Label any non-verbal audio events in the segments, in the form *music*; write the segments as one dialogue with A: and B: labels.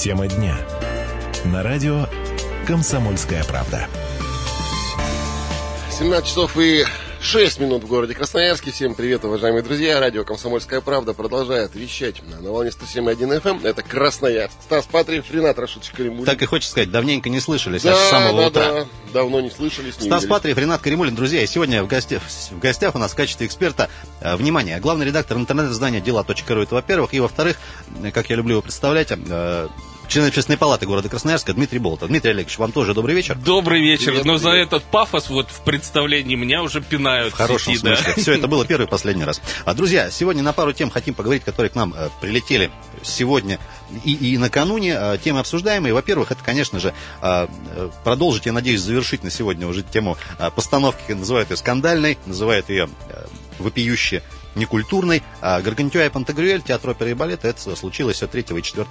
A: Тема дня. На радио «Комсомольская правда».
B: 17 часов и 6 минут в городе Красноярске. Всем привет, уважаемые друзья. Радио «Комсомольская правда» продолжает вещать на волне 107.1 FM. Это Красноярск. Стас Патриев, Ренат Рашидович Каримулин.
C: Так и хочется сказать, давненько не слышались,
B: да,
C: аж с самого
B: да,
C: утра.
B: Да, давно не слышались, не
C: Стас
B: виделись.
C: Патриев, Ренат Каримулин, друзья, сегодня в гостях, в гостях у нас в качестве эксперта, э, внимание, главный редактор интернет-издания «Дела.ру» это во-первых, и во-вторых, как я люблю его представлять, э, член общественной палаты города Красноярска Дмитрий Болотов. Дмитрий Олегович, вам тоже добрый вечер.
D: Добрый вечер.
B: Привет,
D: Но за
B: привет.
D: этот пафос вот в представлении меня уже пинают
C: В хорошем
D: сети, да.
C: смысле. Все это было первый и последний раз. А, друзья, сегодня на пару тем хотим поговорить, которые к нам э, прилетели сегодня и, и накануне. Э, темы обсуждаемые. Во-первых, это, конечно же, э, э, продолжить, я надеюсь, завершить на сегодня уже тему э, постановки, называют ее скандальной, называют ее э, вопиюще некультурной. А Гаргантюа и Пантагрюэль, театр оперы и балета, это случилось все 3 и 4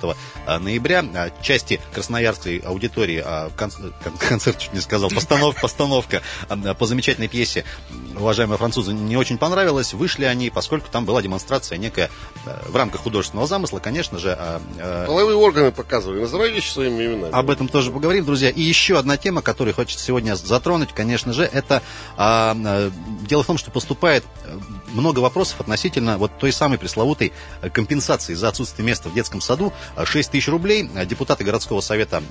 C: а, ноября. А, Части красноярской аудитории, кон- кон- концерт чуть не сказал, постанов, *laughs* постановка по замечательной пьесе уважаемые французы не очень понравилась. Вышли они, поскольку там была демонстрация некая э, в рамках художественного замысла, конечно же, э,
B: Половые органы показывали. Называй вещи своими именами.
C: об этом тоже поговорим, друзья. И еще одна тема, которую хочется сегодня затронуть, конечно же, это а, дело в том, что поступает э, много вопросов относительно вот той самой пресловутой э, компенсации за отсутствие места в детском саду. А, 6 тысяч рублей. А, Депутаты городского совета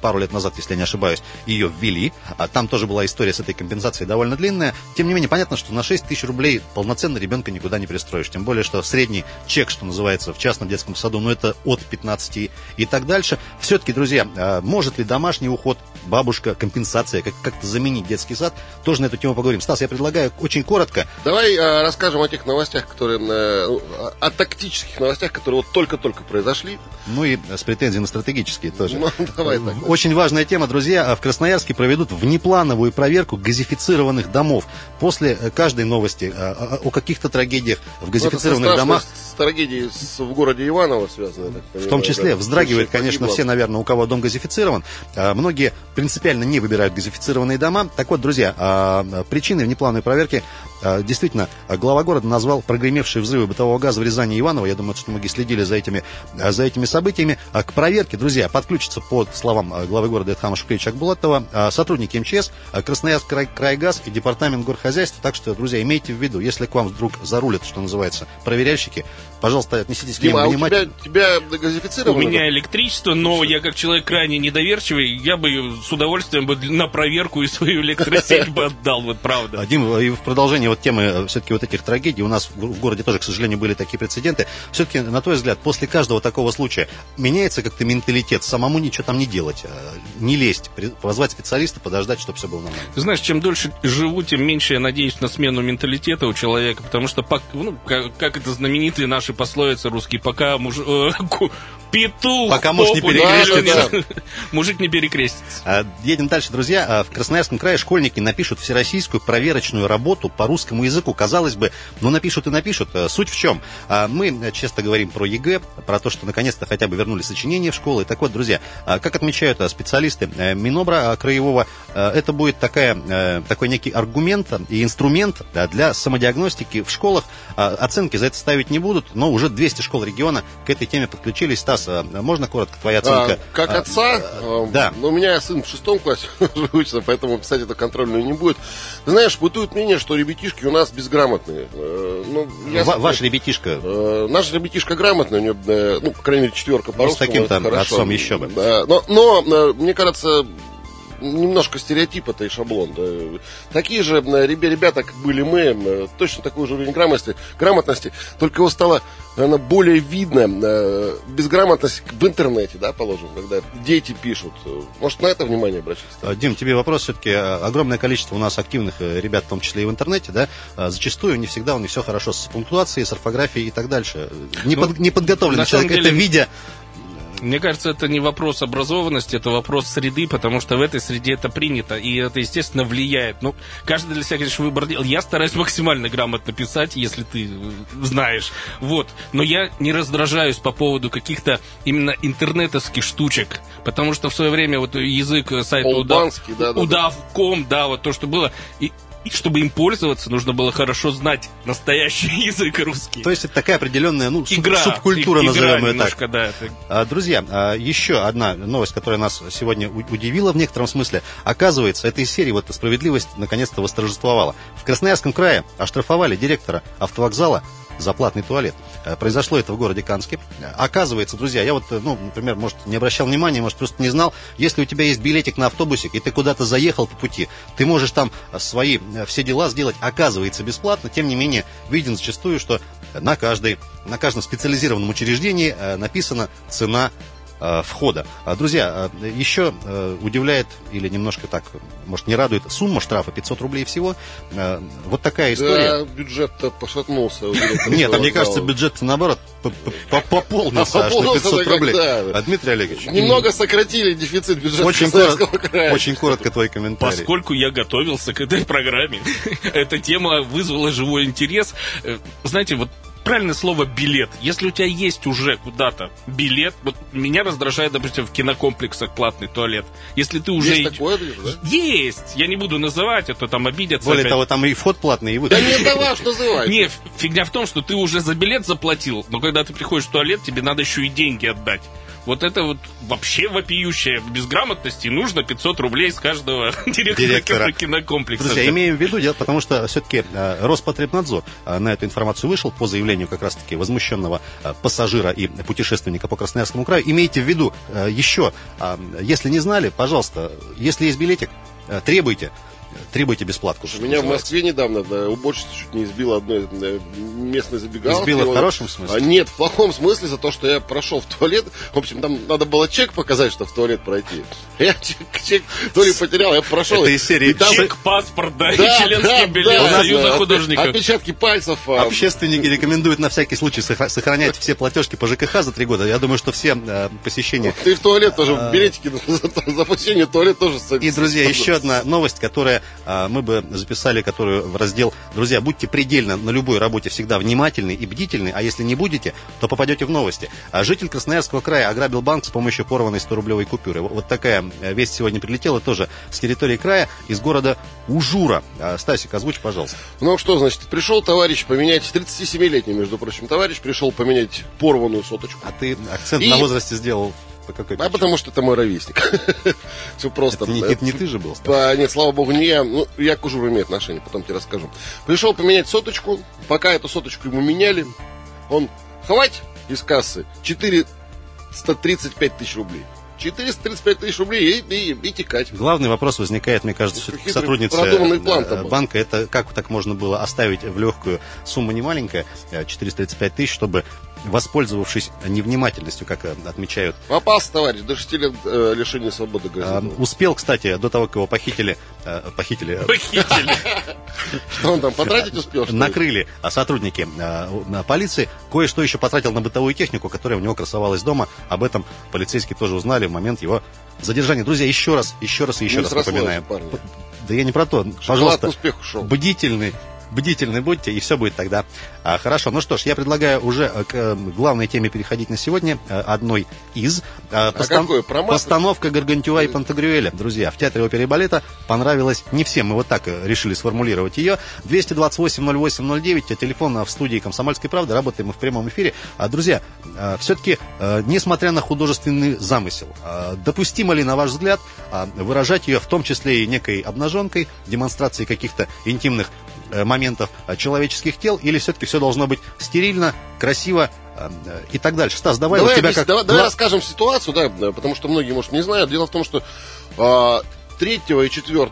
C: пару лет назад, если я не ошибаюсь, ее ввели. А Там тоже была история с этой компенсацией довольно длинная. Тем не менее, понятно, что на 6 тысяч рублей полноценно ребенка никуда не пристроишь. Тем более, что средний чек, что называется, в частном детском саду, ну это от 15 и так дальше. Все-таки, друзья, может ли домашний уход, бабушка, компенсация, как- как-то заменить детский сад? Тоже на эту тему поговорим. Стас, я предлагаю очень коротко.
B: Давай э, расскажем о тех новостях, которые... э, ну, о- тактических новостях, которые вот только-только произошли.
C: Ну и с претензией на стратегические тоже.
B: Ну, давай так.
C: Очень важная тема, друзья. В Красноярске проведут внеплановую проверку газифицированных домов. После э, каждой новости э, о каких-то трагедиях в газифицированных
B: Ну, это со
C: домах,
B: с трагедией в городе Иваново связано,
C: в том числе,
B: да.
C: вздрагивают,
B: Слушай,
C: конечно, все, наверное, у кого дом газифицирован. А, Многие принципиально не выбирают газифицированные дома. Так вот, друзья, а, причиной внеплановой проверки а, действительно а, глава города назвал прогремевшие взрывы бытового газа в Рязани и Иваново. Я думаю, что многие следили за этими, а, за этими событиями. А, К проверке, друзья, подключатся по словам главы города Эдхама Шукевича Акбулатова сотрудники МЧС, Красноярск край, крайгаз и департамент горхозяйства. Так что, друзья, имейте в виду, если к вам вдруг зарулят, что называется, проверяльщики, пожалуйста, отнеситесь к ним
B: Дима, а у
C: внимательно.
B: тебя, тебя
D: У
B: газифицировано?
D: меня электричество, но я как человек крайне недоверчивый, я бы с удовольствием бы на проверку и свою электросеть *laughs* бы отдал, вот правда.
C: А, Дим, и в продолжение вот темы все-таки вот этих трагедий, у нас в в городе тоже, к сожалению, были такие прецеденты. Все-таки, на твой взгляд, после каждого такого случая меняется как-то менталитет, самому ничего там не делать, а, не лезть, позвать специалиста, подождать, чтобы все было нормально.
D: Ты знаешь, чем дольше живу, тем меньше я надеюсь на смену менталитета у человека, потому что, ну, как, как это знаменитые наши пословицы русские, пока муж... э, петух
C: Пока муж не перекрестится. *laughs*
D: мужик не перекрестится.
C: А, Едем дальше, друзья. А, В Красноярском крае школьники напишут всероссийскую проверочную работу по русскому языку. Казалось бы, ну напишут и напишут. А, Суть в чем? А, Мы э, часто говорим про ЕГЭ, про то, что наконец-то хотя бы вернули сочинения в школы. Так вот, друзья, а, как отмечают а, специалисты э, Минобра краевого, э, это будет такая, э, такой некий аргумент и инструмент для самодиагностики в школах. А, Оценки за это ставить не будут, но уже 200 школ региона к этой теме подключились. Стас, можно коротко твоя оценка?
B: А, как отца,
C: а,
B: э,
C: да.
B: ну, у меня сын в шестом классе *laughs* учится, поэтому писать это контрольную не будет. Ты знаешь, бытует мнение, что ребятишки у нас безграмотные. Э, Ну, я
C: Ва- Ваш ребятишка
B: Э, Наш ребятишка грамотный, у него, э, ну, по крайней мере, четверка по
C: Ну, с
B: это хорошо.
C: отцом еще бы.
B: Да, но, но, мне кажется, немножко стереотип это и шаблон. да. Такие же э, ребя- ребята, как были мы, э, точно такой же уровень грамотности, грамотности, только его стало наверное, более видно э, безграмотность в интернете, да, положим, когда дети пишут. Может, на это внимание обращать?
C: Дим, тебе вопрос все-таки. Огромное количество у нас активных ребят, в том числе и в интернете, да, зачастую не всегда у них все хорошо с пунктуацией, с орфографией и так дальше. Не,
D: Ну,
C: под- не
D: самом
C: человек, это
D: деле-
C: видя
D: Мне кажется, это не вопрос образованности, это вопрос среды, потому что в этой среде это принято, и это, естественно, влияет. Ну, каждый для себя, конечно, выбор делал. Я стараюсь максимально грамотно писать, если ты э, знаешь. Вот. Но я не раздражаюсь по поводу каких-то именно интернетовских штучек, потому что в свое время вот язык сайта удав,
B: да, да.
D: удав.ком, да, вот то, что было, и и чтобы им пользоваться, нужно было хорошо знать настоящий *laughs* язык русский.
C: То есть это такая определенная ну, суб-
D: Игра,
C: субкультура,
D: игра
C: назовем ее так.
D: немножко, да. это-
C: А, Друзья, а, еще одна новость, которая нас сегодня удивила в некотором смысле. Оказывается, этой серии вот справедливость наконец-то восторжествовала. В Красноярском крае оштрафовали директора автовокзала за платный туалет. Э, Произошло это в городе Канске. Оказывается, друзья, я вот, э, ну, например, может, не обращал внимания, может, просто не знал, если у тебя есть билетик на автобусик, и ты куда-то заехал по пути, ты можешь там э, свои все дела сделать, оказывается, бесплатно. Тем не менее, виден зачастую, что на, каждой, на каждом специализированном учреждении написана цена входа. А, Друзья, э, еще э, удивляет или немножко так, может, не радует сумма штрафа 500 рублей всего. Э, Вот такая история.
B: Да, бюджет-то пошатнулся. *laughs*
C: Нет, а мне кажется, бюджет наоборот пополнился аж на
B: Пополнился
C: 500
B: это
C: рублей. А, Дмитрий Олегович,
B: Немного сократили дефицит бюджета
C: очень коротко, твой комментарий.
D: Поскольку я готовился к этой программе, *laughs* эта тема вызвала живой интерес. Э, Знаете, вот правильное слово билет. Если у тебя есть уже куда-то билет, вот меня раздражает, допустим, в кинокомплексах платный туалет. Если ты уже...
B: Есть такое, да?
D: Есть! Я не буду называть, а то там обидятся.
C: Более
D: опять.
C: того, там и вход платный, и
B: Да
C: выход.
B: не это ваш называть.
D: Не, фигня в том, что ты уже за билет заплатил, но когда ты приходишь в туалет, тебе надо еще и деньги отдать. Вот это вот вообще вопиющая безграмотность, и нужно 500 рублей с каждого *laughs* директора,
C: Директора.
D: кинокомплекса.
C: Друзья, имеем в виду, потому что все-таки Роспотребнадзор э, на эту информацию вышел по заявлению как раз-таки возмущенного э, пассажира и путешественника по Красноярскому краю. Имейте в виду э, еще, э, если не знали, пожалуйста, если есть билетик, э, требуйте. Требуйте бесплатку. что
B: Меня в. Москве недавно да, уборщица чуть не избила одной э, местной забегаловки.
C: Избила в хорошем смысле?
B: А, нет, в плохом смысле за то, что я прошел в туалет. В общем, там надо было чек показать, что в туалет пройти. *laughs* Я чек, чек то ли потерял, я прошел.
C: Это из серии
B: И там-
D: Чек, паспорт, да, и
B: Да,
D: членский
B: да,
D: билет
B: да,
D: Союза
B: да,
D: художников.
B: Отпечатки пальцев. а,
C: Общественники *laughs* рекомендуют на всякий случай сохра- сохранять все платежки по ЖКХ за три года. Я думаю, что все э, посещения
B: Ты в туалет тоже, билетики *laughs* за, за посещение туалет тоже.
C: И, друзья, еще одна новость, которая мы бы записали, которую в раздел «Друзья, будьте предельно на любой работе всегда внимательны и бдительны, а если не будете, то попадете в новости». А житель Красноярского края ограбил банк с помощью порванной 100-рублевой купюры. Вот такая э, весть сегодня прилетела тоже с территории края, из города Ужура. А, Стасик, озвучь, пожалуйста.
B: Ну что, значит, пришел товарищ поменять, 37-летний, между прочим, товарищ, пришел поменять порванную соточку.
C: А ты акцент
B: И-
C: на возрасте сделал по какой
B: А потому что это мой ровесник. *laughs* Все просто.
C: Это не, это не ты же был,
B: нет, слава богу, не я. Ну, я к Ужуру имею отношение, потом тебе расскажу. Пришел поменять соточку. Пока эту соточку ему меняли, он хвать из кассы 435 тысяч рублей. 435 тысяч рублей и, и, и текать.
C: Главный вопрос возникает, мне кажется,
B: Ну,
C: все-таки
B: хитрый,
C: сотрудница
B: план
C: э, банка. Это как так можно было оставить в легкую сумму не маленькая, э, 435 тысяч, чтобы, воспользовавшись невнимательностью, как отмечают,
B: Попался, товарищ, до 6 лет э, лишения свободы
C: э,
B: грозит.
C: успел, кстати, до того, как его похитили, э, похитили, э,
D: Похитили. *laughs*
B: Что он там, потратить успел?
C: накрыли а, сотрудники э, на полиции, кое-что еще потратил на бытовую технику, которая у него красовалась дома. Об этом полицейские тоже узнали в момент его задержания. Друзья, еще раз, еще раз и еще
B: Не
C: раз напоминаем.
B: парни.
C: Да я не про то. Пожалуйста,
B: шел.
C: Бдительны, будьте, и все будет тогда а, хорошо. Ну что ж, я предлагаю уже э, к э, главной теме переходить на сегодня, э, одной из. Э,
B: какой? Про?
C: Постановка Гаргантюа и Пантагрюэля. Друзья, в Театре оперы и балета понравилась не всем. Мы вот так решили сформулировать ее. 228-08-09, телефон в студии «Комсомольской правды». Работаем мы в прямом эфире. А, Друзья, все-таки, несмотря на художественный замысел, допустимо ли, на ваш взгляд, а, выражать ее в том числе и некой обнаженкой, демонстрацией каких-то интимных моментов э, человеческих тел, или все-таки все должно быть стерильно, красиво э, э, и так дальше. Стас, давай,
B: Давай,
C: у тебя как...
B: давай, давай расскажем ситуацию, да, потому что многие, может, не знают. Дело в том, что а, 3 и 4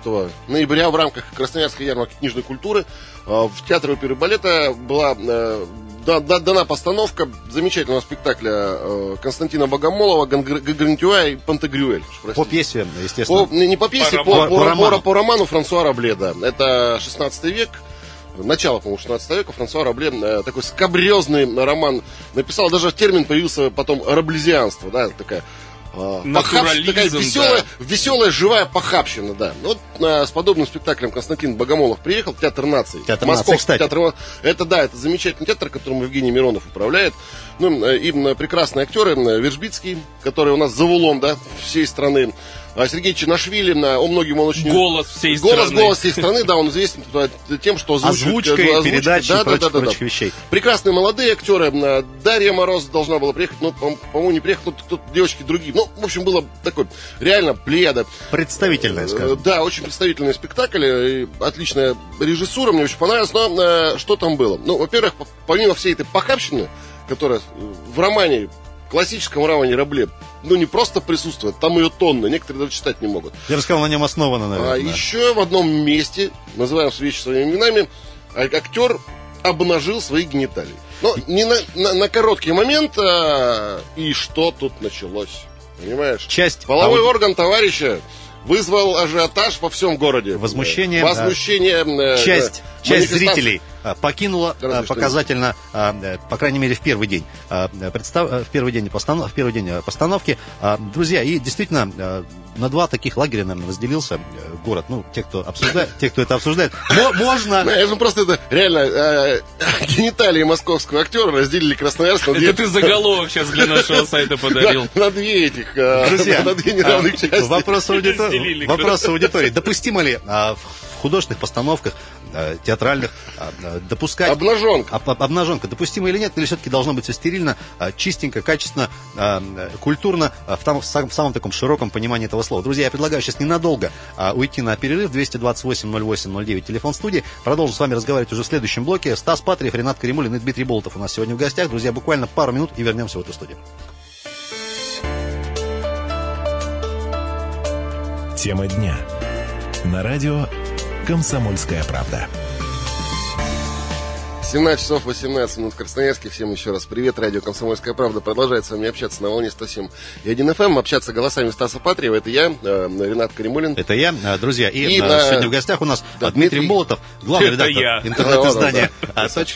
B: ноября в рамках Красноярской ярмарки книжной культуры а, в Театре оперы и балета была э, да- да- дана постановка замечательного спектакля э, Константина Богомолова «Гангр- «Гагарантюа» и «Пантагрюэль». Уж
C: По
B: простите.
C: пьесе, естественно.
B: По- не, не по пьесе,
D: По
B: по,
C: роману.
B: по,
C: По
B: ро-
C: роману.
B: по по роману Франсуа Рабле, да. Это 16 век, начало, по-моему, 16 века. Франсуа Рабле э, такой скабрезный роман написал. Даже термин появился потом раблезианство, да, такая э,
D: Натурализм,
B: такая веселая,
D: да.
B: веселая, живая похабщина, да. Вот э, с подобным спектаклем Константин Богомолов приехал в Театр нации.
C: Театр нации,
B: Московский
C: кстати.
B: театр. Это, да, это замечательный театр, которым Евгений Миронов управляет. Ну, э, и м, прекрасные актеры, м, Вержбицкий, который у нас за улом, да, всей страны, а Сергей Чинашвили, на, о многим он очень...
D: Голос всей
B: Голос,
D: страны.
B: голос всей страны, да, он известен э, тем, что озвучивает,
C: Озвучкой,
B: э, озвучкой,
C: передачей
B: да,
C: и
B: да,
C: прочих,
B: да, да, да.
C: прочих вещей.
B: Прекрасные молодые актеры. Э, Дарья Мороз должна была приехать, но, по- по-моему, не приехала, тут, тут девочки другие. Ну, в общем, было такой реально плеяда.
C: Представительная, скажем.
B: Э, Да, очень представительный спектакль, э, и отличная режиссура, мне очень понравилось, но э, что там было? Ну, во-первых, по- помимо всей этой похабщины, которая э, в романе, классическом романе Рабле, ну, не просто присутствует, там ее тонны, некоторые даже читать не могут.
C: Я бы сказал, на нем основано,
B: А
C: наверное.
B: еще в одном месте, называем вещи своими именами, а- актер обнажил свои гениталии. Но не на, на- на короткий момент, а, и что тут началось? Понимаешь?
C: Часть
B: Половой
C: ауди-
B: орган товарища вызвал ажиотаж во всем городе.
C: Возмущение,
B: Э, Возмущение. э,
C: часть,
B: да,
C: часть зрителей а, покинула
B: Да, разве что
C: показательно, э, по крайней мере, в первый день, э, представ- э, в первый день, постанов- в первый день э, постановки. Друзья, и действительно, э, на два таких лагеря, наверное, разделился э, город. Ну, те, кто обсуждает, те, кто это обсуждает. Мо- Можно... *laughs*
B: Ну просто это реально э, гениталии московского актера разделили Красноярск
D: Это ты заголовок сейчас для нашего *laughs* сайта подарил.
B: на, две этих, э,
C: Друзья, *laughs*
B: на две неравных
C: а,
B: части.
C: вопрос, аудитории. Допустимо ли в художественных постановках, а, театральных, а, а, допускать...
B: Обнаженка.
C: Об- об- обнаженка допустимо или нет, или все-таки должно быть все стерильно, чистенько, качественно, э, культурно, в, там- в самом, в самом таком широком понимании этого слова. Друзья, я предлагаю сейчас ненадолго уйти на перерыв. 228-08-09, телефон студии. Продолжим с вами разговаривать уже в следующем блоке. Стас Патриев, Ренат Каримулин и Дмитрий Болотов у нас сегодня в гостях. Друзья, буквально пару минут и вернемся в эту студию.
A: Тема дня. На радио «Комсомольская правда».
B: 17 часов 18 минут в Красноярске. Всем еще раз привет. Радио «Комсомольская правда» продолжает с вами общаться на волне 107 и 1 FM. Общаться голосами Стаса Патриева. Это я, э, Ренат Каримулин.
C: Это я, а, друзья. И,
B: И
C: а,
B: на-
C: сегодня в гостях у нас
B: Да,
C: Дмитрий,
B: Дмитрий.
C: Болотов, главный
D: Это
C: редактор
D: я.
C: интернет-издания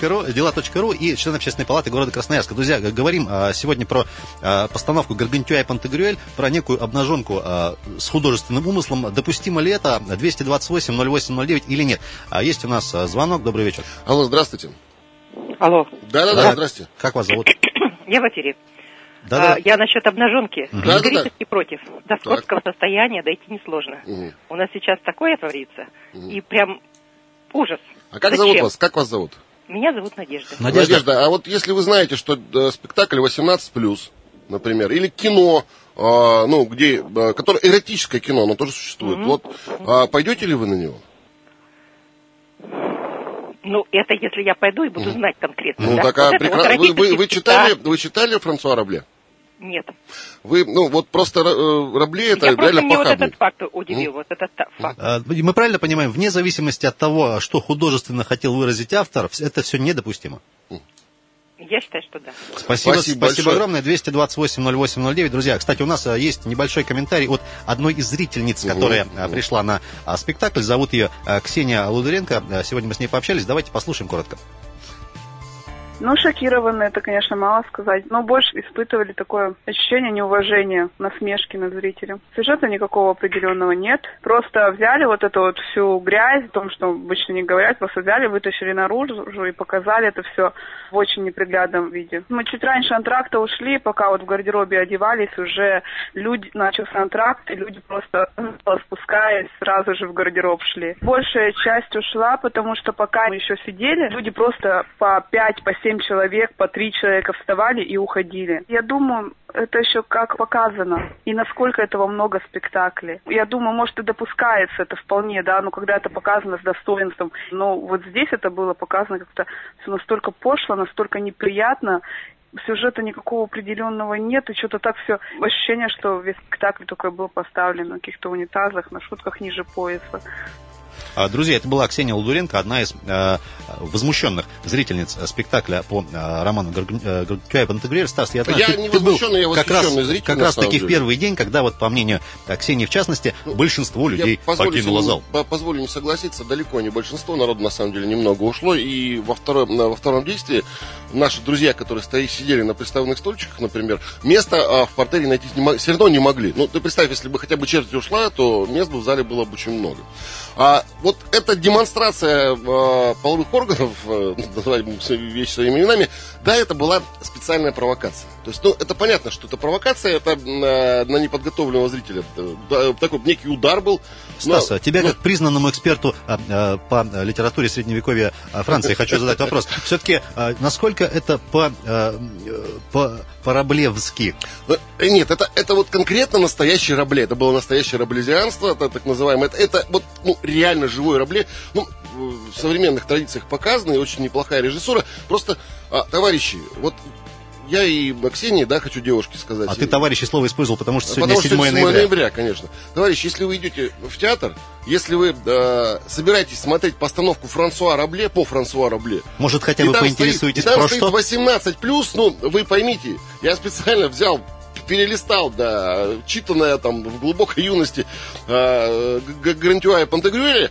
C: .ру, дела.ру и член общественной палаты города Красноярска. Друзья, говорим сегодня про постановку Гаргантюа и Пантагрюэль, про некую обнаженку с художественным умыслом. Допустимо ли это 228-08-09 или нет? А, Есть у нас звонок. Добрый вечер.
B: Алло, здравствуйте.
E: Алло,
B: Да-да-да,
C: Да.
B: здрасте.
C: Как вас зовут? *coughs*
E: я в эфире.
C: Да-да.
E: А, я насчет обнаженки.
B: Да-да-да.
E: Категорически против. До скотского состояния дойти несложно.
B: Мгм.
E: У нас сейчас такое творится. И прям ужас.
B: А как
E: Зачем?
B: зовут вас? Как вас зовут?
E: Меня зовут Надежда.
C: Надежда.
B: а вот если вы знаете, что э, спектакль 18+, например, или кино, э, ну, где, э, которое эротическое кино, оно тоже существует, вот, а пойдете ли вы на него?
E: Ну, это если я пойду и буду знать конкретно.
B: Ну,
E: да?
B: так,
E: Вот
B: а
E: это
B: прекра-
E: вот
B: вы, вы, вы читали, вы читали Франсуа Рабле?
E: Нет.
B: Вы, ну, вот просто э, Рабле это
E: я просто
B: реально
E: мне вот
B: похабник.
E: этот факт удивил. Вот этот факт.
C: А, Мы правильно понимаем, вне зависимости от того, что художественно хотел выразить автор, это все недопустимо.
E: Я считаю, что да.
C: Спасибо,
B: Спасибо
C: спасибо,
B: большое.
C: огромное. 228-08-09. Друзья, кстати, у нас а, есть небольшой комментарий от одной из зрительниц,
B: Мгм,
C: которая а,
B: мгм.
C: пришла на а, спектакль. Зовут ее Ксения Лудыренко. А, Сегодня мы с ней пообщались. Давайте послушаем коротко.
F: Ну, шокированы, это, конечно, мало сказать. Но больше испытывали такое ощущение неуважения, насмешки над зрителем. Сюжета никакого определенного нет. Просто взяли вот эту вот всю грязь, о том, что обычно не говорят, просто взяли, вытащили наружу и показали это все в очень неприглядном виде. Мы чуть раньше антракта ушли, пока вот в гардеробе одевались, уже люди, начался антракт, и люди просто спускаясь, сразу же в гардероб шли. Большая часть ушла, потому что пока мы еще сидели, люди просто по 5, по 7 человек, по 3 человека вставали и уходили. Я думаю, это еще как показано, и насколько этого много в спектакле. Я думаю, может и допускается это вполне, да, но когда это показано с достоинством. Но вот здесь это было показано как-то настолько пошло, настолько неприятно, сюжета никакого определенного нет, и что-то так все ощущение, что весь спектакль только был поставлен на каких-то унитазах, на шутках ниже пояса.
C: А, Друзья, это была Ксения Лудуренко, одна из э, возмущенных зрительниц э, спектакля по э, роману Гаргантюа и Пантагрюэль. Стас, я знаю,
B: Я
C: ты,
B: не
C: ты был
B: я
C: как раз,
B: зритель,
C: как раз таки в первый день, когда, вот по мнению э, Ксении в частности, большинство людей
B: позволю
C: покинуло зал.
B: по- Позволю не согласиться, далеко не большинство, народу на самом деле немного ушло, и во, второй, на- во втором действии наши друзья, которые стояли, сидели на приставных стульчиках, например, места а, в портере найти не все равно не могли. Ну, ты представь, если бы хотя бы четверть ушла, то мест бы в зале было бы очень много. А вот эта демонстрация э, половых органов, э, *laughs* называем вещи своими именами, да, это была специальная провокация. То есть, ну, это понятно, что это провокация, это э, на неподготовленного зрителя. Э, да, такой некий удар был. Но-
C: Стас, а тебе
B: ну,
C: как признанному эксперту а, а, по а, литературе средневековья а, Франции хочу задать вопрос. *laughs* Все-таки насколько это по, а, э, по по-раблевски?
B: Э, Нет, это, это вот конкретно настоящий рабле. Это было настоящее раблезианство, это так называемое. Это, это вот ну, реально живой рабле. Ну, в современных традициях показано, и очень неплохая режиссура. Просто, а, товарищи, вот я и Ксении, да, хочу девушке сказать.
C: А ты, товарищи, слово использовал, потому что сегодня
B: Потому что
C: 7
B: сегодня 7
C: ноября.
B: ноября, конечно. Товарищи, если вы идете в театр, если вы э, собираетесь смотреть постановку Франсуа Рабле по Франсуа Рабле,
C: Может, хотя бы поинтересуетесь,
B: стоит, и там
C: про
B: стоит
C: что?
B: 18 плюс, ну, вы поймите, я специально взял перелистал, да, читанное там в глубокой юности э, Грантюа и Пантагрюэля,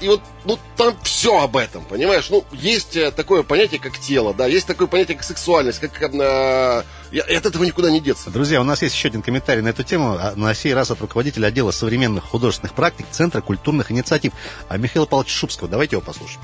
B: и вот ну, там все об этом, понимаешь? Ну, есть э, такое понятие, как тело, да, есть такое понятие, как сексуальность, как... э, и от этого никуда не деться.
C: Друзья, у нас есть еще один комментарий на эту тему, а на сей раз от руководителя отдела современных художественных практик Центра культурных инициатив а Михаила Павловича Шубского. Давайте его послушаем.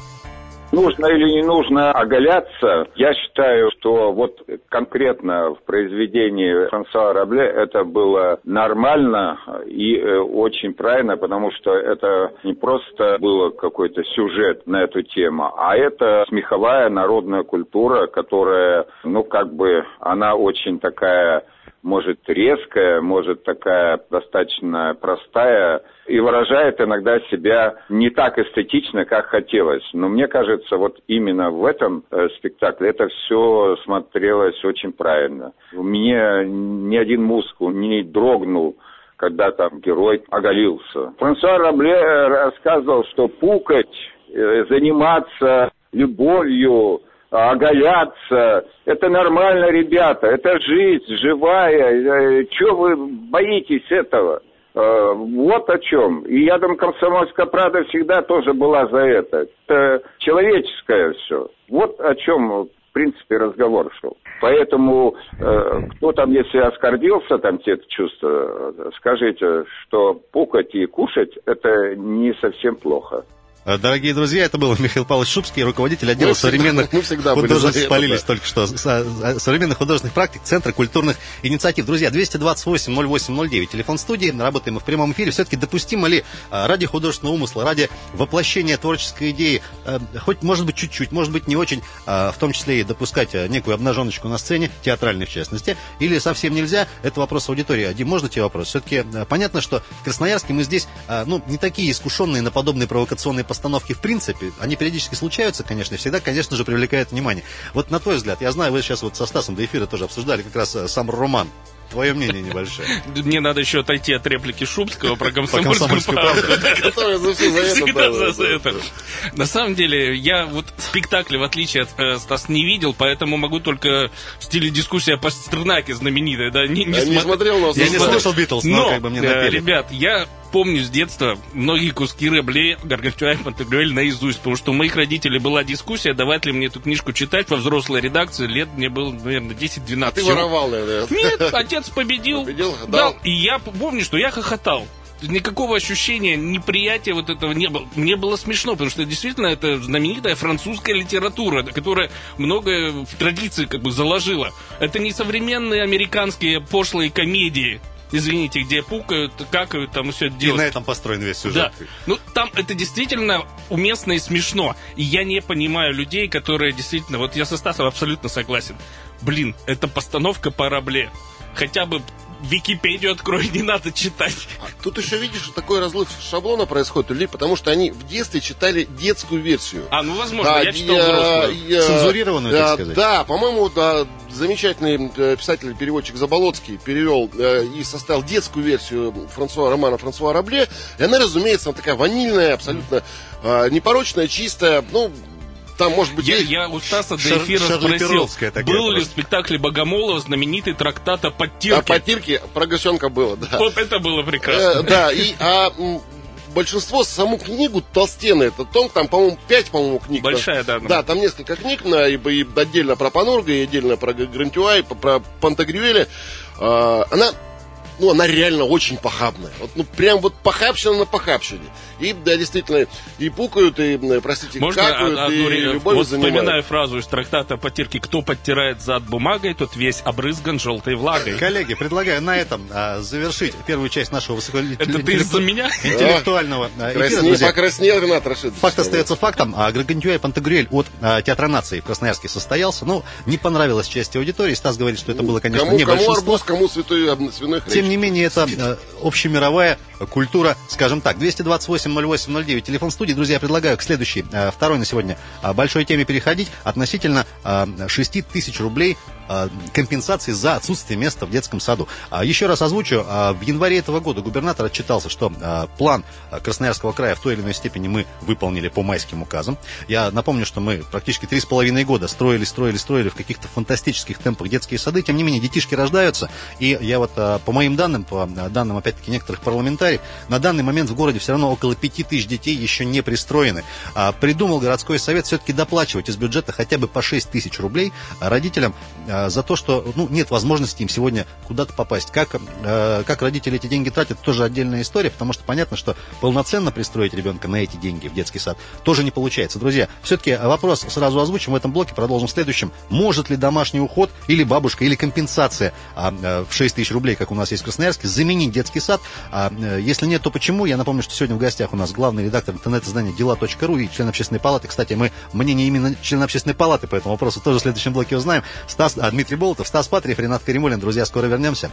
G: Нужно или не нужно оголяться, я считаю, что вот конкретно в произведении Франсуа Рабле это было нормально и э, очень правильно, потому что это не просто было какой-то сюжет на эту тему, а это смеховая народная культура, которая, ну, как бы, она очень такая может резкая, может такая достаточно простая и выражает иногда себя не так эстетично, как хотелось. Но мне кажется, вот именно в этом э, спектакле это все смотрелось очень правильно. Меня ни один мускул не дрогнул когда там герой оголился. Франсуа Рабле рассказывал, что пукать, э, заниматься любовью, оголяться. Это нормально, ребята, это жизнь живая. Чего вы боитесь этого? Э, Вот о чем. И я думаю, комсомольская правда всегда тоже была за это. Это человеческое все. Вот о чем, в принципе, разговор шел. Поэтому э, кто там, если оскорбился, там те чувства, э, скажите, что пукать и кушать это не совсем плохо.
C: Э, Дорогие друзья, это был Михаил Павлович Шубский, руководитель отдела
B: Мы всегда-
C: современных
B: мы всегда
C: художественных, спалились
B: да.
C: только что, с- а, современных художественных практик Центра культурных инициатив. Друзья, 228-08-09, телефон студии, работаем мы в прямом эфире. Все-таки допустимо ли а, ради художественного умысла, ради воплощения творческой идеи, а, хоть, может быть, чуть-чуть, может быть, не очень, а, в том числе и допускать а, некую обнаженочку на сцене, театральной в частности, или совсем нельзя? Это вопрос аудитории. Дим, можно тебе вопрос? Все-таки понятно, что в Красноярске мы здесь, а, ну, не такие искушенные на подобные провокационные постановки в принципе. Они периодически случаются, конечно, и всегда, конечно же, привлекают внимание. Вот на твой взгляд, я знаю, вы сейчас вот со Стасом до эфира тоже обсуждали как раз э, сам роман. Твое мнение небольшое. *laughs*
D: Мне надо еще отойти от реплики Шубского про комсомольскую
C: «Комсомольскую
D: правду. *laughs*
B: Который за все за это.
D: Всегда
B: да,
D: за, это. На самом деле, я вот спектакли, в отличие от э, Стас, не видел, поэтому могу только в стиле дискуссия по Стернаке знаменитой,
B: Я не
D: смо-
B: смотрел, но...
C: Я не
B: знаю.
C: слушал Битлз, но
D: но,
C: как бы мне
D: э,
C: напели.
D: ребят, я помню с детства многие куски Ребле, Гаргантюа и Пантагрюэль наизусть, потому что у моих родителей была дискуссия, давать ли мне эту книжку читать во взрослой редакции, лет мне было, наверное, 10-12.
B: А ты воровал, наверное.
D: Нет, отец победил.
B: Победил,
D: дал.
B: дал.
D: И я помню, что я хохотал. Никакого ощущения неприятия вот этого не было. Мне было смешно, потому что действительно это знаменитая французская литература, которая многое в традиции как бы заложила. Это не современные американские пошлые комедии, извините, где пукают, какают, там все это
C: И
D: делают.
C: на этом построен весь сюжет.
D: Да. Ну, там это действительно уместно и смешно. И я не понимаю людей, которые действительно... Вот я со Стасом абсолютно согласен. Блин, это постановка по рабле. Хотя бы Википедию открой, не надо читать.
B: Тут еще видишь, такой разлив шаблона происходит у людей, потому что они в детстве читали детскую версию.
D: А, ну, возможно,
B: Да,
D: я читал
B: я-
D: взрослую.
B: я-
C: Цензурированную,
B: да,
C: так сказать.
B: Да, по-моему, да, замечательный э, писатель и переводчик Заболоцкий перевел э, и составил детскую версию Франсуа романа Франсуа Рабле. И она, разумеется, она такая ванильная, абсолютно э, непорочная, чистая. Ну, там, может быть,
D: Я,
B: есть-
D: я у Стаса
C: Шар-
D: до эфира спросил, был ли в спектакле Богомолова знаменитый трактат о
B: А
D: подтирке?
B: по Тирке про Гасенка было, да. *laughs*
D: Вот это было прекрасно.
B: Э, да, и а, большинство саму книгу толстенная, это том, там, по-моему, 5, по-моему, книг.
D: Большая,
B: да.
D: да.
B: Да, там несколько книг, на, и, и отдельно про Панурга, и отдельно про Грантюа, и про Пантагрюэля. А, она ну, она реально очень похабная. Вот, ну, прям вот похабщина на похабщине. И, да, действительно, и пукают, и, простите,
D: Можно
B: какают,
D: одну,
B: и
D: ре-
B: любовью
D: вот
B: занимают.
D: вспоминаю фразу из трактата Потирки «Кто подтирает зад бумагой, тот весь обрызган желтой влагой».
C: Коллеги, предлагаю на этом а, завершить первую часть нашего
D: Это ты из-за меня?
C: интеллектуального а, эфира,
B: покраснел Ренат Рашидович.
C: Факт остается фактом. А Грагантюа и Пантагрюэль от а, Театра нации в Красноярске состоялся. Ну, не понравилось части аудитории. Стас говорит, что это было, конечно,
B: кому,
C: не
B: кому
C: большинство.
B: арбуз, кому святой, свиной хлеб.
C: Тем не менее, это э, общемировая культура, скажем так. 228-08-09, телефон студии. Друзья, я предлагаю к следующей, э, второй на сегодня э, большой теме переходить относительно э, 6 тысяч рублей компенсации за отсутствие места в детском саду. А, Еще раз озвучу. а, В январе этого года губернатор отчитался, что э, план э, Красноярского края в той или иной степени мы выполнили по майским указам. Я напомню, что мы практически три с половиной года строили, строили, строили в каких-то фантастических темпах детские сады. Тем не менее, детишки рождаются. И я вот э, по моим данным, по э, данным, опять-таки, некоторых парламентариев, на данный момент в городе все равно около пяти тысяч детей еще не пристроены. А, Придумал городской совет все-таки доплачивать из бюджета хотя бы по 6 тысяч рублей родителям э, за то, что ну, нет возможности им сегодня куда-то попасть. Как, э, как родители эти деньги тратят, тоже отдельная история, потому что понятно, что полноценно пристроить ребенка на эти деньги в детский сад тоже не получается. Друзья, все-таки вопрос сразу озвучим в этом блоке, продолжим в следующем. Может ли домашний уход или бабушка, или компенсация а, э, в 6 тысяч рублей, как у нас есть в Красноярске, заменить детский сад? А, э, если нет, то почему? Я напомню, что сегодня в гостях у нас главный редактор интернет-издания дела.ру и член общественной палаты. Кстати, мы мнение именно члена общественной палаты по этому вопросу тоже в следующем блоке узнаем. Стас, Дмитрий Болотов, Стас Патриев, Ренат Каримулин. Друзья, скоро вернемся.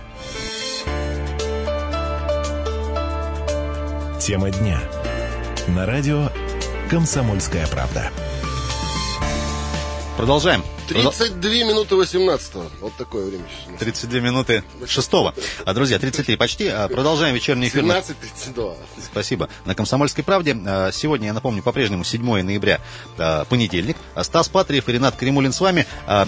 A: Тема дня. На радио «Комсомольская правда».
C: Продолжаем.
B: 32 минуты 18 Вот такое время сейчас. у нас.
C: 32 минуты шестого. А, друзья, 33 почти. А, Продолжаем вечерний эфир. на-
B: 17.32.
C: Спасибо. На «Комсомольской правде». А, Сегодня, я напомню, по-прежнему 7 ноября, а, понедельник. Стас Патриев и Ренат Кремулин с вами.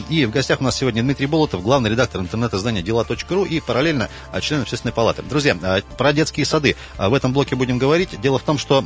C: И в гостях у нас сегодня Дмитрий Болотов, главный редактор интернет-издания дела.ру и параллельно член общественной палаты. Друзья, про детские сады в этом блоке будем говорить. Дело в том, что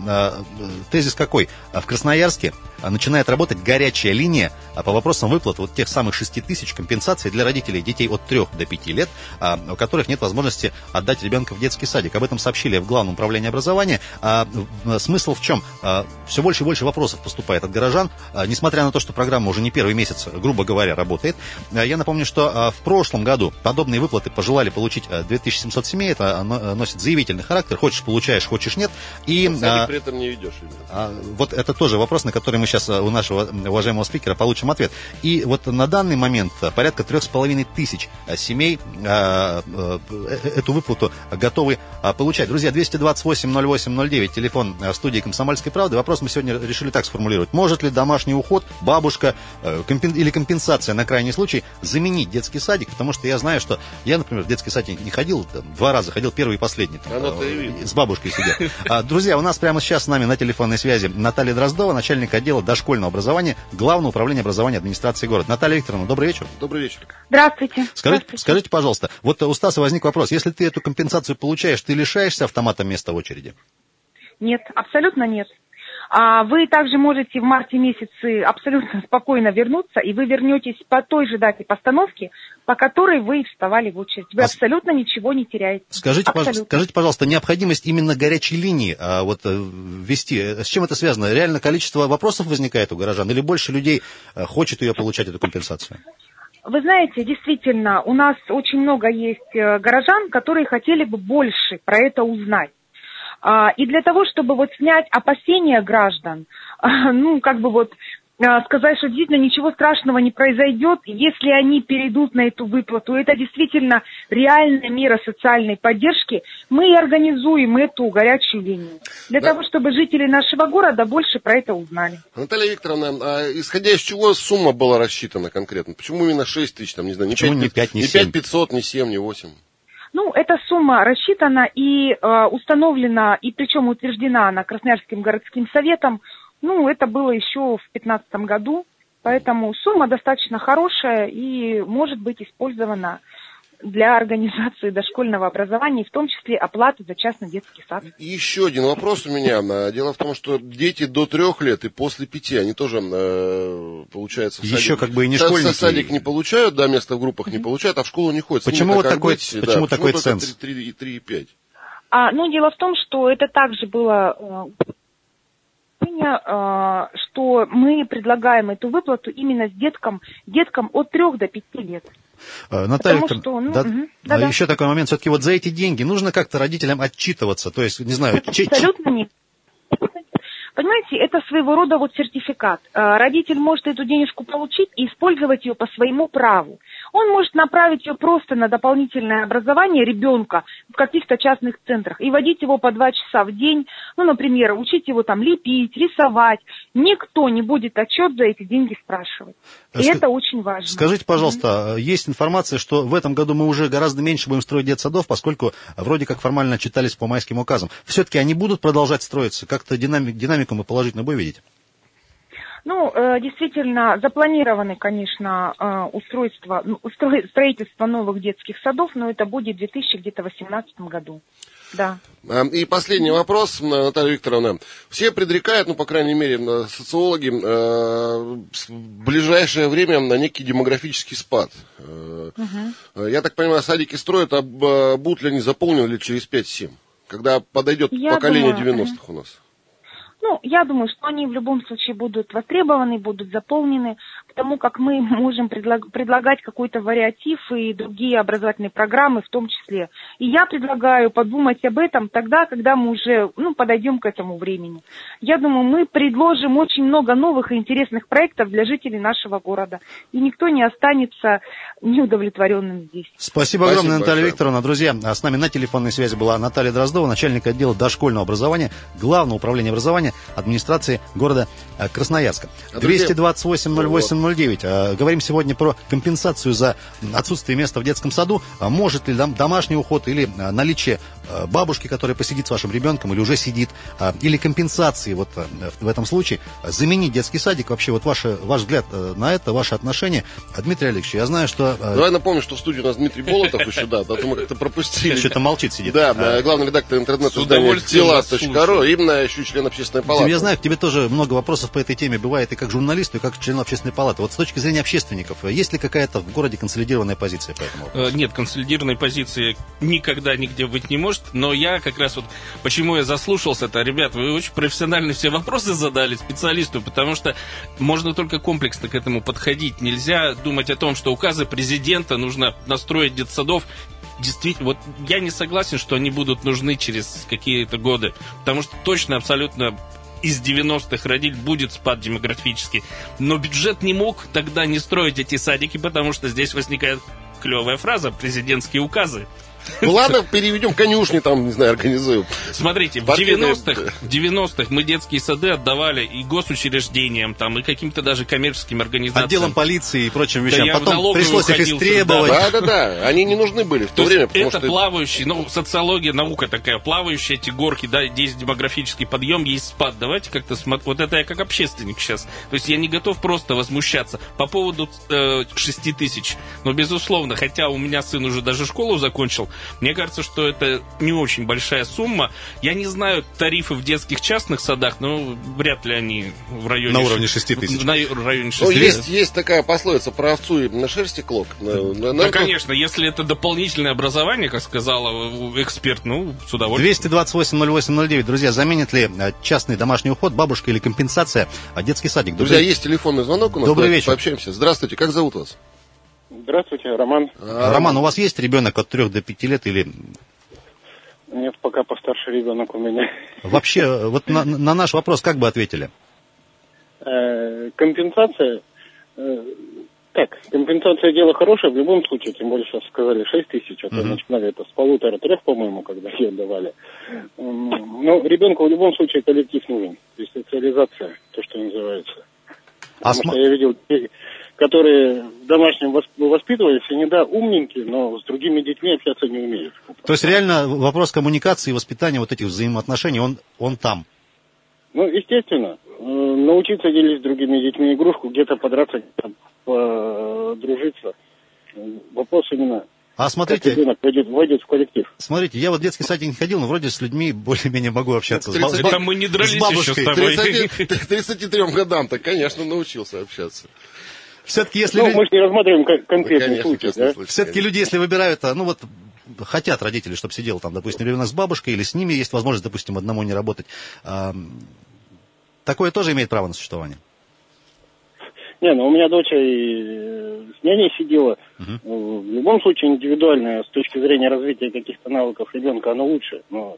C: тезис какой? В Красноярске начинает работать горячая линия по вопросам выплат вот тех самых 6 тысяч компенсаций для родителей детей от 3 до 5 лет, а, у которых нет возможности отдать ребенка в детский садик. Об этом сообщили в Главном управлении образования. А, в- смысл в чем? А, все больше и больше вопросов поступает от горожан, несмотря на то, что программа уже не первый месяц, грубо говоря, работает. Я напомню, что в прошлом году подобные выплаты пожелали получить а, 2700 семей. Это но- носит заявительный характер. Хочешь получаешь, хочешь нет. И, а,
B: при этом не ведешь.
C: а, Вот это тоже вопрос, на который мы сейчас у нашего уважаемого спикера получим ответ. И вот на данный момент а, порядка трех с половиной тысяч а, семей э- эту выплату готовы получать. Друзья, 228-08-09, телефон студии «Комсомольской правды». Вопрос мы сегодня решили так сформулировать. Может ли домашний уход, бабушка э, компен- или компенсация на крайний случай заменить детский садик? Потому что я знаю, что я, например, в детский садик не ходил, там, два раза ходил, первый и последний. там, э, с бабушкой сидел. А, Друзья, у нас прямо сейчас с нами на телефонной связи Наталья Дроздова, начальник отдела дошкольного образования, Главного управления образования администрации города. Наталья Викторовна, добрый вечер.
B: Добрый вечер.
E: Здравствуйте.
C: Скажите,
E: Здравствуйте.
C: скажите, пожалуйста, вот у Стаса возник вопрос. Если ты эту компенсацию получаешь, ты лишаешься автоматом места в очереди?
H: Нет, абсолютно нет. А вы также можете в марте месяце абсолютно *laughs* спокойно вернуться, и вы вернетесь по той же дате постановки, по которой вы вставали в очередь. Вы
C: А
H: абсолютно ничего не теряете.
C: Скажите,
H: Абсолютно.
C: скажите, пожалуйста, необходимость именно горячей линии а, вот, ввести, э, с чем это связано? Реально количество вопросов возникает у горожан или больше людей э, хочет ее получать, эту компенсацию?
H: Вы знаете, действительно, у нас очень много есть э, горожан, которые хотели бы больше про это узнать. А, И для того, чтобы вот снять опасения граждан, *laughs* ну, как бы вот а, сказать, что действительно ничего страшного не произойдет, если они перейдут на эту выплату. Это действительно реальная мера социальной поддержки. Мы и организуем эту горячую линию. Для
B: Да.
H: того, чтобы жители нашего города больше про это узнали.
B: Наталья Викторовна, а исходя из чего сумма была рассчитана конкретно? Почему именно 6 тысяч, там, не знаю, не
C: Почему не
B: 5,
C: пять, не
B: не
C: семь?
B: 5 500, не 7, не 8?
H: Ну, эта сумма рассчитана и э, установлена, и причем утверждена она Красноярским городским советом. Ну, это было еще в 2015 году, поэтому сумма достаточно хорошая и может быть использована для организации дошкольного образования, в том числе оплаты за частный детский сад.
B: И еще один вопрос у меня. А, Дело в том, что дети до трех лет и после пяти, они тоже, э, получается, в
C: Еще
B: садик-
C: как бы и не школьники.
B: Садик не получают, да, место в группах не получают, а в школу не ходят.
C: Почему вот такой-
B: быть?
C: почему такой
B: только
C: ценз?
B: 3, и 3 и 5?
H: А, ну, дело в том, что это также было э, решение, э, что мы предлагаем эту выплату именно с деткам, деткам от 3 до 5 лет.
C: Э, Наталья
H: Потому что, ну,
C: да,
H: мгм,
C: а
H: да-да.
C: еще такой момент, все-таки вот за эти деньги нужно как-то родителям отчитываться, то есть, не знаю,
H: Абсолютно нет. Понимаете, это своего рода вот сертификат. Э, Родитель может эту денежку получить и использовать ее по своему праву. Он может направить ее просто на дополнительное образование ребенка в каких-то частных центрах и водить его по два часа в день, ну, например, учить его там лепить, рисовать. Никто не будет отчет за эти деньги спрашивать. И
C: Ска-
H: это очень важно.
C: Скажите, пожалуйста, э, есть информация, что в этом году мы уже гораздо меньше будем строить детсадов, поскольку вроде как формально читались по майским указам. Все-таки они будут продолжать строиться? Как-то динамик, динамику мы положительно будем видеть?
H: Ну, э, действительно, запланированы, конечно, э, устройство, ну, строительство новых детских садов, но это будет в 2018 году. Да.
B: А, И последний вопрос, Наталья Викторовна. Все предрекают, ну, по крайней мере, социологи, э, в ближайшее время на некий демографический спад. Э, Я так понимаю, садики строят, а будут ли они заполнены лет через 5-7? Когда подойдет
H: Я
B: поколение
H: думаю,
B: 90-х у нас.
H: Ну, я думаю, что они в любом случае будут востребованы, будут заполнены, тому, как мы можем предлагать какой-то вариатив и другие образовательные программы в том числе. И я предлагаю подумать об этом тогда, когда мы уже ну, подойдем к этому времени. Я думаю, мы предложим очень много новых и интересных проектов для жителей нашего города. И никто не останется неудовлетворенным здесь.
C: Спасибо огромное, Спасибо
B: Наталья.
C: Викторовна. Друзья, с нами на телефонной связи была Наталья Дроздова, начальник отдела дошкольного образования, Главного управления образования администрации города э, Красноярска.
B: 228 08
C: 937-298-0909. А, говорим сегодня про компенсацию за отсутствие места в детском саду. А, может ли домашний уход или а, наличие бабушки, которая посидит с вашим ребенком или уже сидит, э, или компенсации вот э, в этом случае э, заменить детский садик. Вообще вот ваше, ваш взгляд э, на это, ваше отношение. Дмитрий Олегович, я знаю, что... э,
B: Давай напомню, что в студии у нас Дмитрий Болотов еще, да, а то мы как-то пропустили.
C: Что-то молчит, сидит.
B: Да,
C: А,
B: э, главный редактор интернета
D: С
B: издания
D: удовольствием вас
B: «Тела.ру», именно еще член общественной палаты.
C: я знаю, к тебе тоже много вопросов по этой теме бывает и как журналисту, и как члену общественной палаты. Вот с точки зрения общественников, э, есть ли какая-то в городе консолидированная позиция по этому?
D: Э, Нет, консолидированной позиции никогда нигде быть не может, но я как раз вот, почему я заслушался-то, ребят, вы очень профессионально все вопросы задали специалисту, потому что можно только комплексно к этому подходить. Нельзя думать о том, что указы президента нужно настроить детсадов. Действительно, вот я не согласен, что они будут нужны через какие-то годы, потому что точно, абсолютно из 90-х родить будет спад демографический. Но бюджет не мог тогда не строить эти садики, потому что здесь возникает клевая фраза президентские указы.
B: Ну ладно, переведем конюшни там, не знаю, организуем.
D: Смотрите, в
B: Партийные-
D: 90-х, в 90-х мы детские сады отдавали и госучреждениям, там, и каким-то даже коммерческим организациям.
C: Отделом полиции и прочим
D: Да
C: вещам.
D: я в
C: Потом пришлось их
D: ходил
C: истребовать.
B: Да, да, да. Они не нужны были в то,
D: То
B: время,
D: это
B: что
D: плавающий, ну, социология, наука такая, плавающие эти горки, да, есть демографический подъем, есть спад. Давайте как-то смотреть. Вот это я как общественник сейчас. То есть я не готов просто возмущаться по поводу э, 6 тысяч. Но, безусловно, хотя у меня сын уже даже школу закончил, мне кажется, что это не очень большая сумма. Я не знаю тарифы в детских частных садах, но вряд ли они в районе...
C: На уровне 6 тысяч.
D: На районе 6
B: Ну,
D: тысяч.
B: есть, есть такая пословица про овцу и на шерсти клок. Ну, Ну,
D: ну, конечно, если это дополнительное образование, как сказала эксперт, ну, с удовольствием.
C: 228-08-09. Друзья, заменит ли э, частный домашний уход, бабушка или компенсация а, детский садик?
B: Друзья,
C: Добрый-
B: есть телефонный звонок у нас.
C: Добрый
B: Давайте
C: вечер.
B: Пообщаемся. Здравствуйте, как зовут вас?
I: Здравствуйте, Роман.
B: А,
C: Роман, у вас есть ребенок от 3 до 5 лет или
I: Нет, пока постарше ребенок у меня.
C: вообще, вот на, на наш вопрос как бы ответили?
I: Э, Компенсация, э, так, компенсация дело хорошее в любом случае, тем более сейчас сказали 6 тысяч, а то начинали это с полутора-трех, по-моему, когда ее давали. Но ребенку в любом случае коллектив нужен, есть социализация, то, что называется.
C: А
I: Потому
C: см-
I: что я видел которые в домашнем восп- воспитывались, они, да, умненькие, но с другими детьми общаться не умеют.
C: То есть реально вопрос коммуникации и воспитания вот этих взаимоотношений, он, он там.
I: Ну, естественно, э, научиться делить с другими детьми игрушку, где-то подраться, где-то подружиться. Э, Вопрос именно
C: А смотрите,
I: войдет, войдет в коллектив.
C: смотрите, я вот в детский садик не ходил, но вроде с людьми более-менее могу общаться. С ба-
B: Тридцать-
C: с ба-
D: Это мы не дрались
C: с
D: еще
C: бабушкой.
D: с тобой.
B: 30, 33 *laughs* годам-то, конечно, научился общаться.
C: Все-таки если
I: Ну,
C: люди-
I: мы же не рассматриваем кон-
B: Ну,
I: конкретный
B: конечно,
I: случай, да?
C: Все-таки люди, если выбирают, а, ну вот хотят родители, чтобы сидел там, допустим, ребенок с бабушкой, или с ними есть возможность, допустим, одному не работать. такое тоже имеет право на существование.
I: Не, ну у меня дочь и э, с няней сидела. Ну, В любом случае индивидуально, с точки зрения развития каких-то навыков ребенка, оно лучше. Но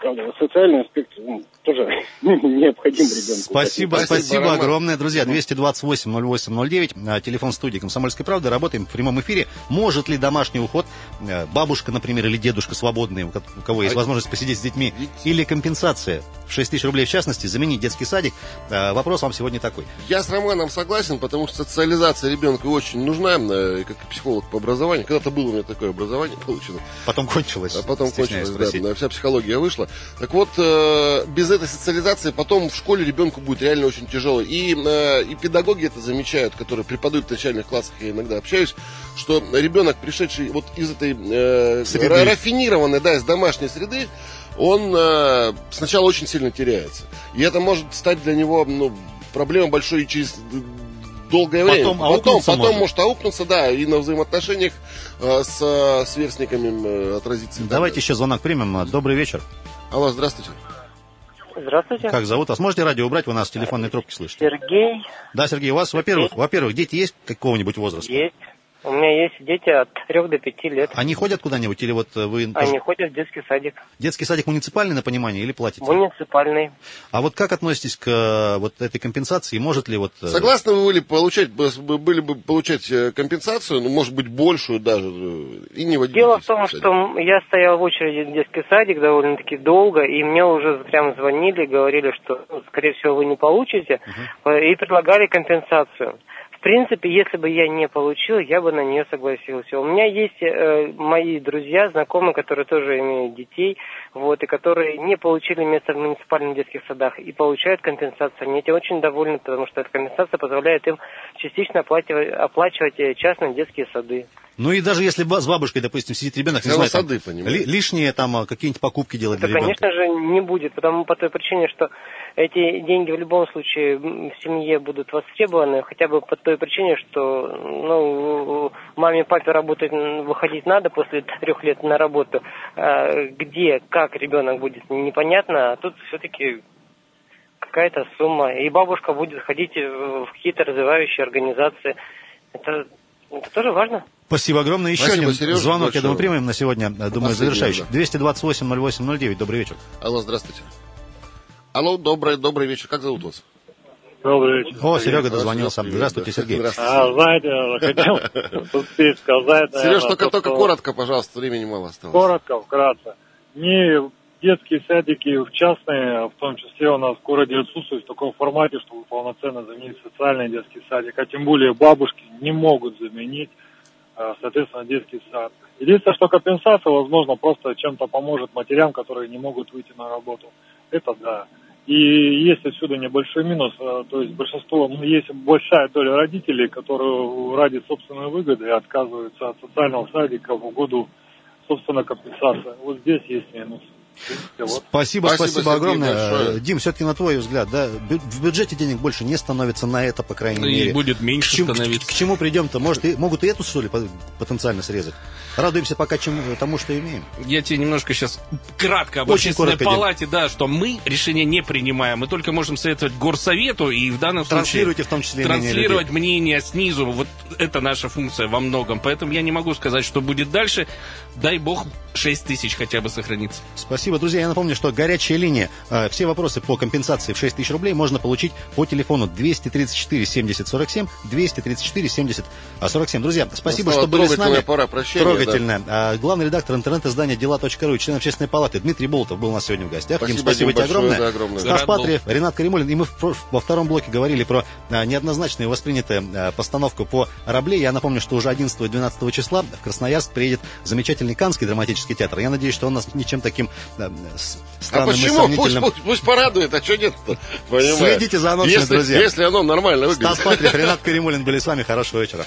I: правда, социальный аспект ну, тоже *laughs* необходим ребенку.
C: Спасибо,
B: Спасибо,
C: спасибо,
B: Роман.
C: огромное, друзья. 228-08-09, а, телефон студии «Комсомольской правды». Работаем в прямом эфире. Может ли домашний уход, э, бабушка, например, или дедушка свободные, у ко- у кого есть
B: А-
C: возможность посидеть с детьми, или компенсация в 6 тысяч рублей в частности, заменить детский садик? Э, Вопрос вам сегодня такой.
B: Я с Романом согласен, потому что социализация ребенка очень нужна, э, как психолог по образованию. Когда-то было у меня такое образование получено,
C: Потом кончилось.
B: а потом кончилось,
C: спросить.
B: да, вся психология вышла. Так вот, э, без этой социализации потом в школе ребенку будет реально очень тяжело. И, э, и педагоги это замечают, которые преподают в начальных классах, я иногда общаюсь, что ребенок, пришедший вот из этой э,
C: Среды.
B: ра- рафинированной, да, из домашней среды, он э, сначала очень сильно теряется. И это может стать для него ну, проблемой большой и через долгое время.
C: Потом
B: потом,
C: аукнуться
B: потом
C: может.
B: может аукнуться, да, и на взаимоотношениях э, с э, сверстниками э, отразится.
C: Давайте еще звонок примем. Добрый вечер.
B: Алло, здравствуйте.
J: Здравствуйте.
C: Как зовут вас? Можете радио убрать? Вы нас в телефонной трубке слышите.
J: Сергей
C: Да, Сергей, у вас, во-первых, во-первых, дети есть какого-нибудь возраста?
J: есть. У меня есть дети от 3 до 5 лет.
C: Они ходят куда-нибудь или вот вы... тоже-
J: Они ходят в детский садик.
C: Детский садик муниципальный на понимание или платите?
J: Муниципальный.
C: А вот как относитесь к э, вот этой компенсации? Может ли вот... э,
B: Согласны вы были получать, бы- были бы получать э, компенсацию, ну, может быть, большую даже, и не водить
J: Дело в том,
B: садик?
J: что я стоял в очереди в детский садик довольно-таки долго, и мне уже прям звонили, говорили, что, ну, скорее всего, вы не получите, э, и предлагали компенсацию. В принципе, если бы я не получил, я бы на нее согласился. У меня есть э, мои друзья, знакомые, которые тоже имеют детей, вот, и которые не получили место в муниципальных детских садах и получают компенсацию. Они этим очень довольны, потому что эта компенсация позволяет им частично оплачивать, оплачивать э, частные детские сады.
C: Ну и даже если с бабушкой, допустим, сидит ребенок, не знаю, там,
B: сады, понимаете.
C: ли- лишние там а, какие-нибудь покупки делать
J: Это,
C: для ребенка.
J: конечно же, не будет, потому по той причине, что эти деньги в любом случае в семье будут востребованы, хотя бы по той причине, что ну, маме и папе работать, выходить надо после трех лет на работу. А где, как ребенок будет, непонятно, а тут все-таки какая-то сумма. И бабушка будет ходить в какие-то развивающие организации. Это, это тоже важно.
C: Спасибо огромное. Еще
B: Спасибо,
C: один
B: Сережа,
C: звонок, я думаю,
B: большое.
C: примем на сегодня, я думаю,
B: Последний,
C: завершающий.
B: да.
C: 228-08-09, добрый вечер.
B: Алло, здравствуйте. Алло, добрый, добрый вечер. Как зовут вас?
K: Добрый вечер.
C: О, Серега дозвонился. Здравствуйте. Сергей.
B: Здравствуйте.
K: А, знаете, хотел *laughs* успеть сказать,
B: Сереж, только,
K: то,
B: только
K: что-
B: коротко, пожалуйста, времени мало осталось.
K: Коротко, вкратце. Не детские садики, в частные, в том числе у нас в городе отсутствуют в таком формате, чтобы полноценно заменить социальный детский садик, а тем более бабушки не могут заменить, э, соответственно, детский сад. Единственное, что компенсация, возможно, просто чем-то поможет матерям, которые не могут выйти на работу. Это да. И есть отсюда небольшой минус, э, то есть большинство, ну, есть большая доля родителей, которые ради собственной выгоды отказываются от социального садика в угоду, собственно, компенсации. Вот здесь есть минус.
C: Спасибо,
B: Спасибо,
C: спасибо, огромное.
B: большое.
C: Э, Дим, все-таки на твой взгляд, да, в бюджете денег больше не становится на это, по крайней
D: Ну и
C: мере.
D: будет
C: К
D: меньше
C: чему, к-
D: становиться.
C: к чему придем-то? Может, и, могут и эту, что ли, по- потенциально срезать? Радуемся пока чему, тому, что имеем.
D: Я тебе немножко сейчас кратко об
C: Очень коротко, Дим.
D: палате, да, что мы решения не принимаем, мы только можем советовать горсовету и в данном
C: Транслируйте
D: случае
C: в том числе мнение
D: транслировать мнение снизу. Вот это наша функция во многом. Поэтому я не могу сказать, что будет дальше. Дай бог 6 тысяч хотя бы сохранится.
C: Спасибо, друзья. Я напомню, что горячая линия. э, Все вопросы по компенсации в 6 тысяч рублей можно получить по телефону 234 70 47, 234 70 47. Друзья, спасибо,
B: Настала
C: что были с нами.
B: пора прощения,
C: Трогательная. А, Главный редактор интернет-издания «Дела.ру» и член общественной палаты Дмитрий Болтов был у нас сегодня в гостях. Дим,
B: Спасибо,
C: спасибо
B: Дим,
C: тебе
B: большое,
C: огромное.
B: да, огромное.
C: Стас. Патриев, Ренат Каримулин. И мы во втором блоке говорили про а, неоднозначную воспринятую а, постановку по Рабле. Я напомню, что уже 11 и 12 числа в Красноярск приедет замечательный Канский драматический театр. Я надеюсь, что он нас ничем таким а, с-
B: А
C: странным и
B: почему? Пусть,
C: сомнительным...
B: пусть, пусть порадует, а что нет-то? Понимаешь?
C: Следите за анонсами,
B: если,
C: друзья.
B: Если оно нормально выглядит.
C: Стас Патриев, *laughs* Ренат Каримулин были с вами. Хорошего вечера.